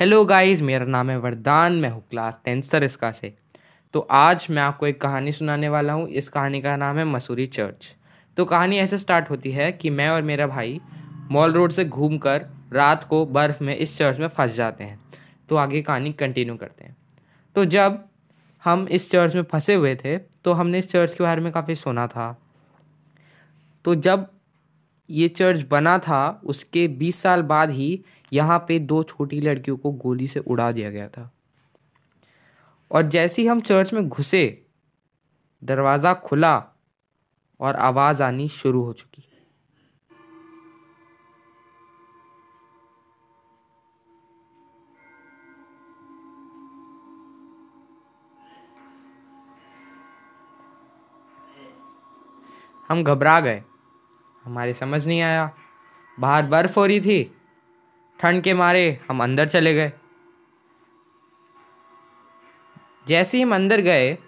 Hello guys मेरा नाम है वरदान, मैं हूँ क्लास टेंथ सरिस्का से। तो आज मैं आपको एक कहानी सुनाने वाला हूँ, इस कहानी का नाम है मसूरी चर्च। तो कहानी ऐसे स्टार्ट होती है कि मैं और मेरा भाई मॉल रोड से घूमकर रात को बर्फ़ में इस चर्च में फंस जाते हैं। तो आगे कहानी कंटिन्यू करते हैं। तो जब हम इस चर्च में फंसे हुए थे तो हमने इस चर्च के बारे में काफ़ी सुना था। तो जब ये चर्च बना था, उसके 20 साल बाद ही यहाँ पे दो छोटी लड़कियों को गोली से उड़ा दिया गया था। और जैसे ही हम चर्च में घुसे, दरवाज़ा खुला और आवाज़ आनी शुरू हो चुकी। हम घबरा गए। हमारे समझ नहीं आया। बाहर बर्फ़ हो रही थी। ठंड के मारे हम अंदर चले गए। जैसे ही हम अंदर गए,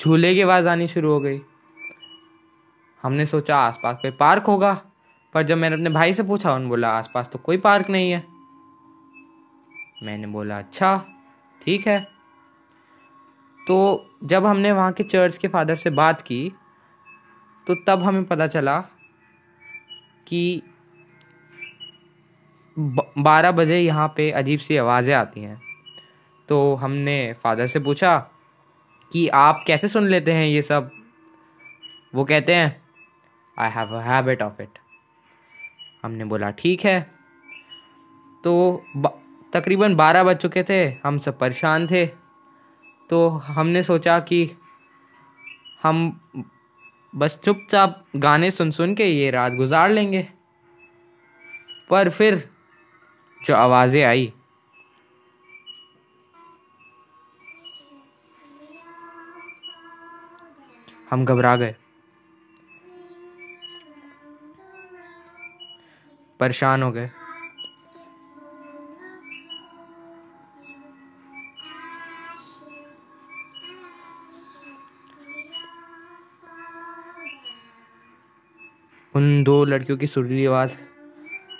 झूले की आवाज़ आनी शुरू हो गई। हमने सोचा, आसपास कोई पार्क होगा, पर जब मैंने अपने भाई से पूछा, उन्होंने बोला, आसपास तो कोई पार्क नहीं है। मैंने बोला अच्छा ठीक है। तो जब हमने वहाँ के चर्च के फादर से बात की तो तब हमें पता चला कि बारह बजे यहाँ पे अजीब सी आवाज़ें आती हैं। तो हमने फादर से पूछा कि आप कैसे सुन लेते हैं ये सब? वो कहते हैं I have a habit of it हमने बोला, ठीक है। तो तकरीबन बारह बज चुके थे, हम सब परेशान थे। तो हमने सोचा कि हम बस चुपचाप गाने सुन सुन के ये रात गुजार लेंगे। पर फिर जो आवाज़ें आई, हम घबरा गए। परेशान हो गए। उन दो लड़कियों की सुरीली आवाज़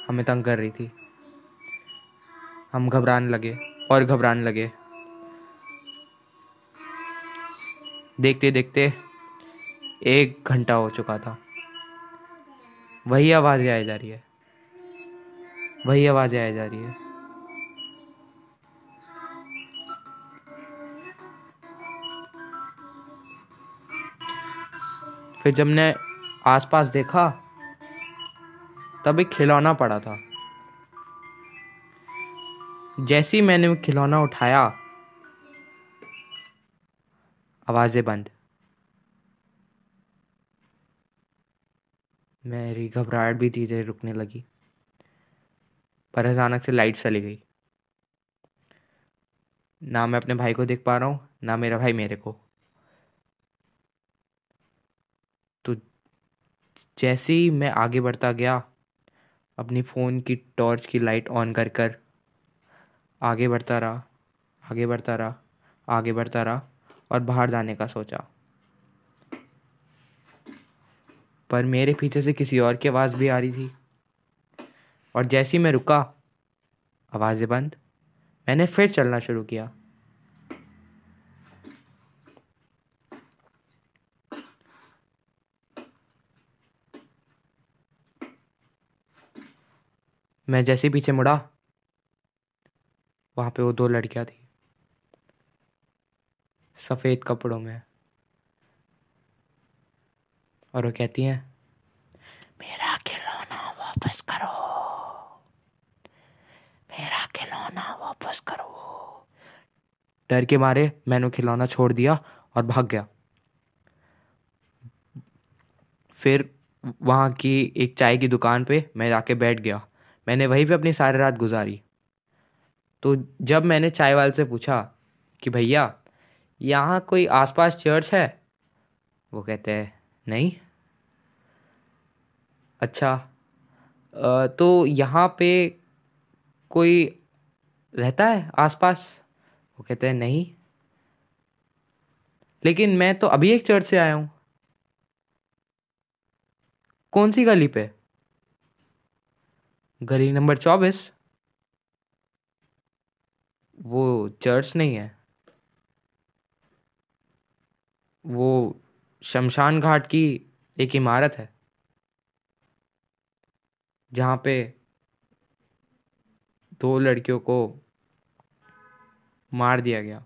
हमें तंग कर रही थी। हम घबराने लगे और घबराने लगे। देखते देखते एक घंटा हो चुका था। वही आवाज़ें आई जा रही है। वही आवाज़ें आई जा रही है। फिर जब ने आसपास देखा तब एक खिलौना पड़ा था। जैसे ही मैंने वो खिलौना उठाया, आवाज़ें बंद। मेरी घबराहट भी धीरे धीरे रुकने लगी, पर अचानक से लाइट चली गई। ना मैं अपने भाई को देख पा रहा हूँ, ना मेरा भाई मेरे को। जैसे ही मैं आगे बढ़ता गया, अपनी फ़ोन की टॉर्च की लाइट ऑन कर कर आगे बढ़ता रहा, आगे बढ़ता रहा, आगे बढ़ता रहा और बाहर जाने का सोचा। पर मेरे पीछे से किसी और की आवाज़ भी आ रही थी। और जैसे ही मैं रुका, आवाज़ें बंद, मैंने फिर चलना शुरू किया। मैं जैसे पीछे मुड़ा, वहाँ पे वो दो लड़कियाँ थी। सफ़ेद कपड़ों में। और वो कहती हैं, मेरा खिलौना वापस करो। मेरा खिलौना वापस करो। डर के मारे मैंने खिलौना छोड़ दिया और भाग गया। फिर वहाँ की एक चाय की दुकान पे मैं जाके बैठ गया। मैंने वहीं पे अपनी सारी रात गुजारी। तो जब मैंने चाय वाले से पूछा कि भैया, यहाँ कोई आसपास चर्च है? वो कहते हैं, नहीं। अच्छा तो यहाँ पे कोई रहता है आसपास? वो कहते हैं, नहीं। लेकिन मैं तो अभी एक चर्च से आया हूँ। कौन सी गली पे? गली नंबर चौबीस। वो चर्च नहीं है। वो शमशान घाट की एक इमारत है। जहाँ पे दो लड़कियों को मार दिया गया।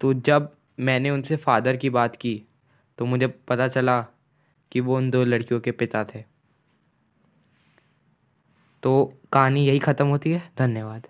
तो जब मैंने उनसे फादर की बात की तो मुझे पता चला कि वो उन दो लड़कियों के पिता थे। तो कहानी यही ख़त्म होती है। धन्यवाद।